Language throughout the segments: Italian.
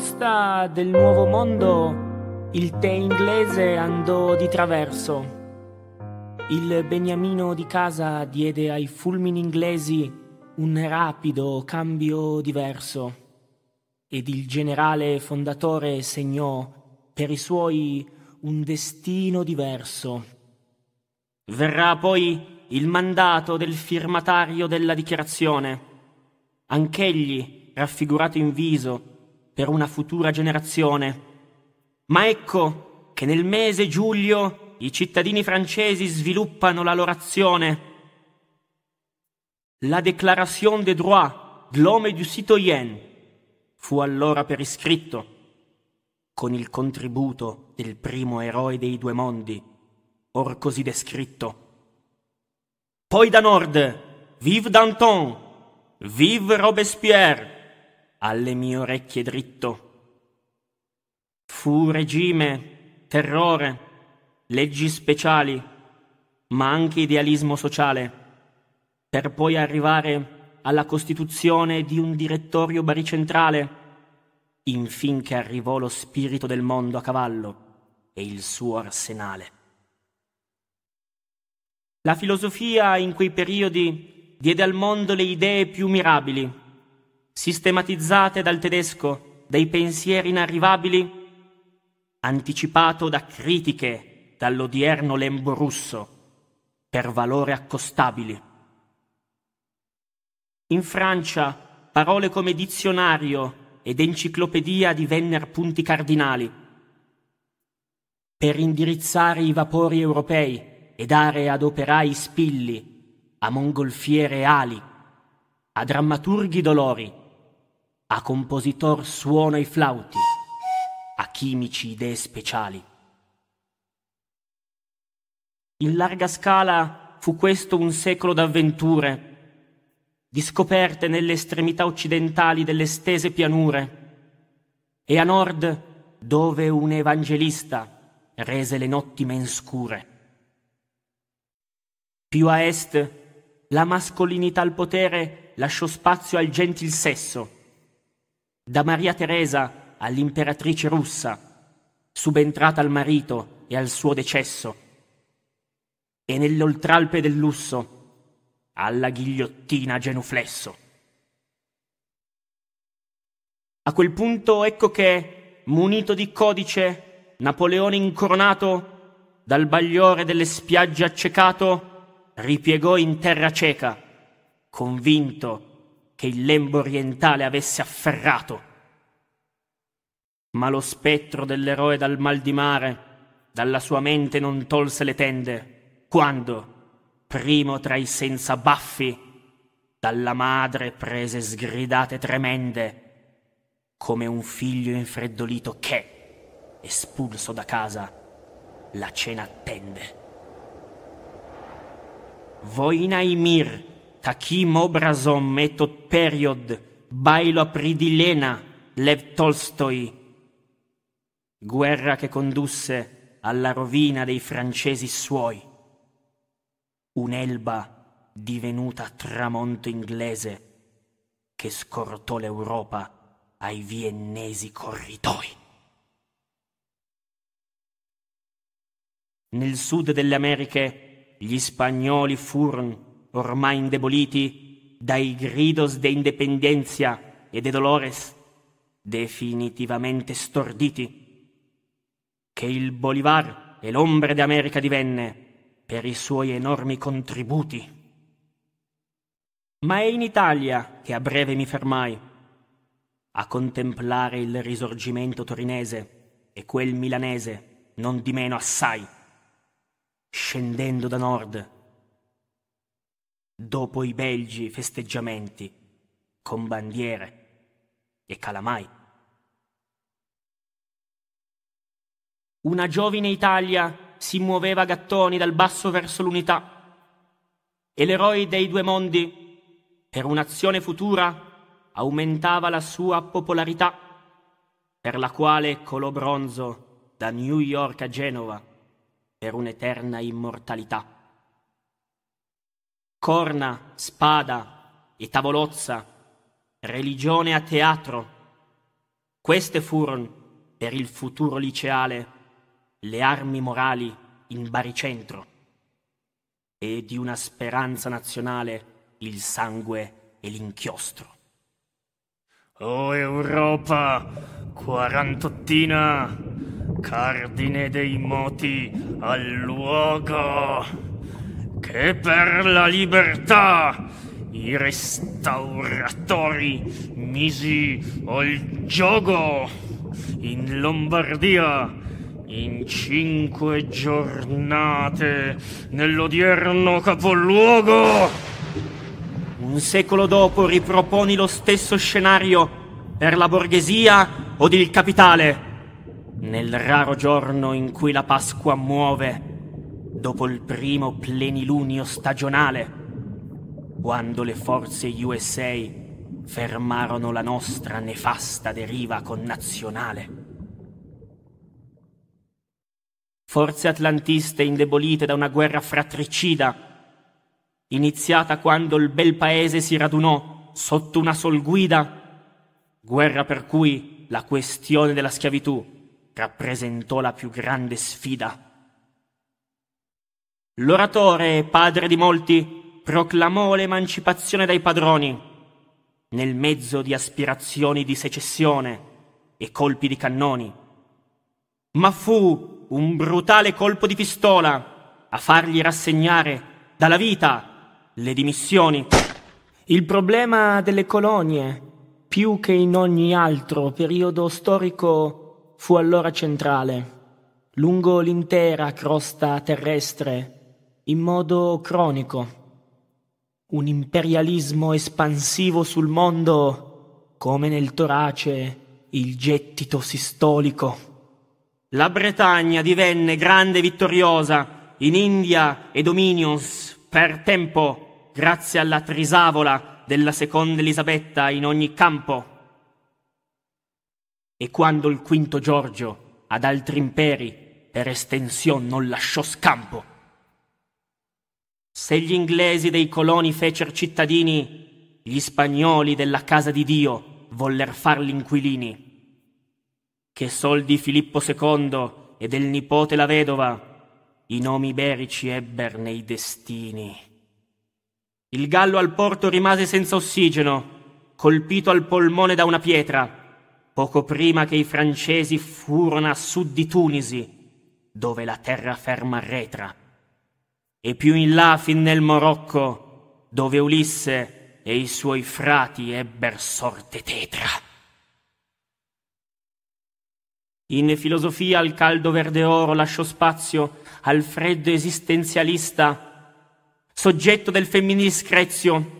costa del nuovo mondo il tè inglese andò di traverso. Il beniamino di casa diede ai fulmini inglesi un rapido cambio diverso ed il generale fondatore segnò per i suoi un destino diverso. Verrà poi il mandato del firmatario della dichiarazione, anch'egli raffigurato in viso per una futura generazione. Ma ecco che nel mese giugno i cittadini francesi sviluppano la loro azione. La Déclaration des droits de l'homme du citoyen fu allora per iscritto, con il contributo del primo eroe dei due mondi, or così descritto. Poi da nord, vive Danton, vive Robespierre, alle mie orecchie dritto. Fu regime, terrore, leggi speciali, ma anche idealismo sociale, per poi arrivare alla costituzione di un direttorio baricentrale, infin che arrivò lo spirito del mondo a cavallo e il suo arsenale. La filosofia in quei periodi diede al mondo le idee più mirabili, sistematizzate dal tedesco, dai pensieri inarrivabili, anticipato da critiche dall'odierno lembo russo, per valore accostabili. In Francia parole come dizionario ed enciclopedia divennero punti cardinali. Per indirizzare i vapori europei e dare ad operai spilli, a mongolfiere ali, a drammaturghi dolori, a compositor suono i flauti, a chimici idee speciali. In larga scala fu questo un secolo d'avventure, di scoperte nelle estremità occidentali delle stese pianure, e a nord dove un evangelista rese le notti men scure. Più a est la mascolinità al potere lasciò spazio al gentil sesso, da Maria Teresa all'imperatrice russa, subentrata al marito e al suo decesso, e nell'oltralpe del lusso alla ghigliottina genuflesso. A quel punto ecco che, munito di codice, Napoleone incoronato, dal bagliore delle spiagge accecato, ripiegò in terra cieca, convinto che il lembo orientale avesse afferrato. Ma lo spettro dell'eroe dal mal di mare dalla sua mente non tolse le tende, quando, primo tra i senza baffi, dalla madre prese sgridate tremende, come un figlio infreddolito che, espulso da casa, la cena attende. Voi Takim obrazom metot period, bailo apridilena, Lev Tolstoi. Guerra che condusse alla rovina dei francesi suoi. Un'elba divenuta tramonto inglese che scortò l'Europa ai viennesi corridoi. Nel sud delle Americhe gli spagnoli furono ormai indeboliti dai gridos de independencia e de dolores, definitivamente storditi, che il Bolivar e l'ombre d'America divenne per i suoi enormi contributi. Ma è in Italia che a breve mi fermai a contemplare il risorgimento torinese e quel milanese, non di meno assai, scendendo da nord dopo i belgi festeggiamenti con bandiere e calamai. Una giovine Italia si muoveva a gattoni dal basso verso l'unità e l'eroe dei due mondi, per un'azione futura, aumentava la sua popolarità, per la quale colò bronzo da New York a Genova per un'eterna immortalità corna, spada e tavolozza, religione a teatro. Queste furono, per il futuro liceale, le armi morali in baricentro e di una speranza nazionale il sangue e l'inchiostro. O Europa, quarantottina, cardine dei moti al luogo, che per la libertà i restauratori misi al gioco in Lombardia in cinque giornate nell'odierno capoluogo. Un secolo dopo riproponi lo stesso scenario per la borghesia o il capitale. Nel raro giorno in cui la Pasqua muove, dopo il primo plenilunio stagionale, quando le forze USA fermarono la nostra nefasta deriva connazionale. Forze atlantiste indebolite da una guerra fratricida, iniziata quando il bel paese si radunò sotto una sol guida, guerra per cui la questione della schiavitù rappresentò la più grande sfida. L'oratore, padre di molti, proclamò l'emancipazione dai padroni, nel mezzo di aspirazioni di secessione e colpi di cannoni. Ma fu un brutale colpo di pistola a fargli rassegnare dalla vita le dimissioni. Il problema delle colonie, più che in ogni altro periodo storico, fu allora centrale, lungo l'intera crosta terrestre, in modo cronico un imperialismo espansivo sul mondo come nel torace il gettito sistolico. La Bretagna divenne grande e vittoriosa in India e Dominions per tempo grazie alla trisavola della seconda Elisabetta in ogni campo. E quando il quinto Giorgio ad altri imperi per estensione non lasciò scampo, se gli inglesi dei coloni fecer cittadini, gli spagnoli della casa di Dio voller farli inquilini. Che sol di Filippo II e del nipote la vedova i nomi iberici ebber nei destini. Il gallo al porto rimase senza ossigeno, colpito al polmone da una pietra, poco prima che i francesi furono a sud di Tunisi, dove la terraferma retra e più in là fin nel Morocco, dove Ulisse e i suoi frati ebber sorte tetra. In filosofia al caldo verde oro lasciò spazio al freddo esistenzialista, soggetto del femminile screzio,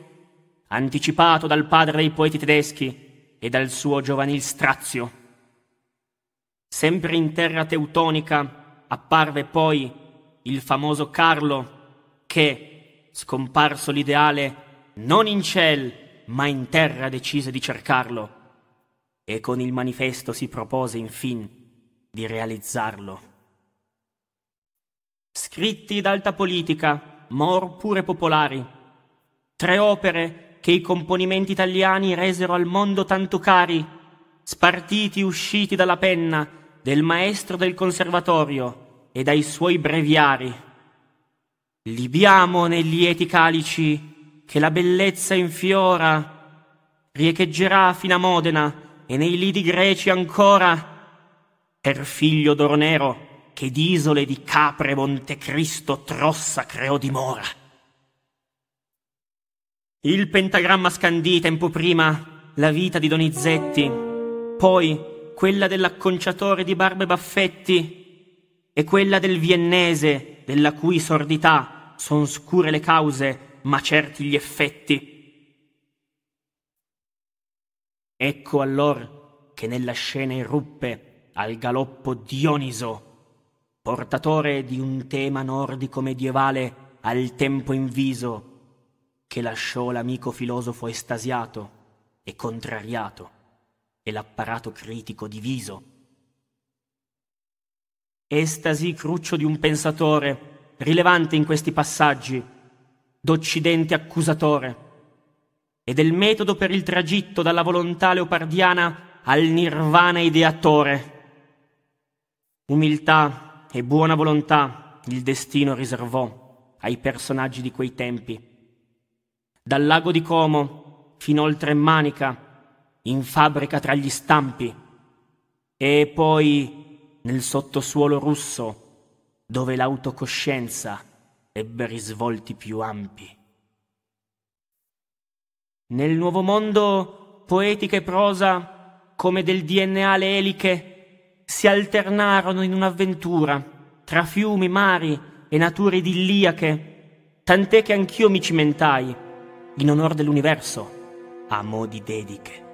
anticipato dal padre dei poeti tedeschi e dal suo giovanil strazio. Sempre in terra teutonica apparve poi il famoso Carlo, che, scomparso l'ideale, non in ciel, ma in terra decise di cercarlo, e con il manifesto si propose infin di realizzarlo. Scritti d'alta politica, mor pure popolari, tre opere che i componimenti italiani resero al mondo tanto cari, spartiti usciti dalla penna del maestro del conservatorio, e dai suoi breviari. Libiamo nei lieti calici che la bellezza infiora, riecheggerà fino a Modena e nei lidi greci ancora, per figlio d'oro nero che d'isole di Capre Montecristo Trossa creò dimora. Il pentagramma scandì tempo prima la vita di Donizetti, poi quella dell'acconciatore di Barbe Baffetti, e quella del viennese, della cui sordità son scure le cause, ma certi gli effetti. Ecco allor che nella scena irruppe al galoppo Dioniso, portatore di un tema nordico medievale al tempo inviso, che lasciò l'amico filosofo estasiato e contrariato e l'apparato critico diviso estasi cruccio di un pensatore, rilevante in questi passaggi, d'Occidente accusatore, e del metodo per il tragitto dalla volontà leopardiana al nirvana ideatore. Umiltà e buona volontà il destino riservò ai personaggi di quei tempi. Dal lago di Como fino oltre Manica, in fabbrica tra gli stampi, e poi nel sottosuolo russo, dove l'autocoscienza ebbe risvolti più ampi. Nel nuovo mondo poetica e prosa, come del DNA le eliche, si alternarono in un'avventura tra fiumi, mari e nature idilliache, tant'è che anch'io mi cimentai, in onor dell'universo, a mo' di dediche.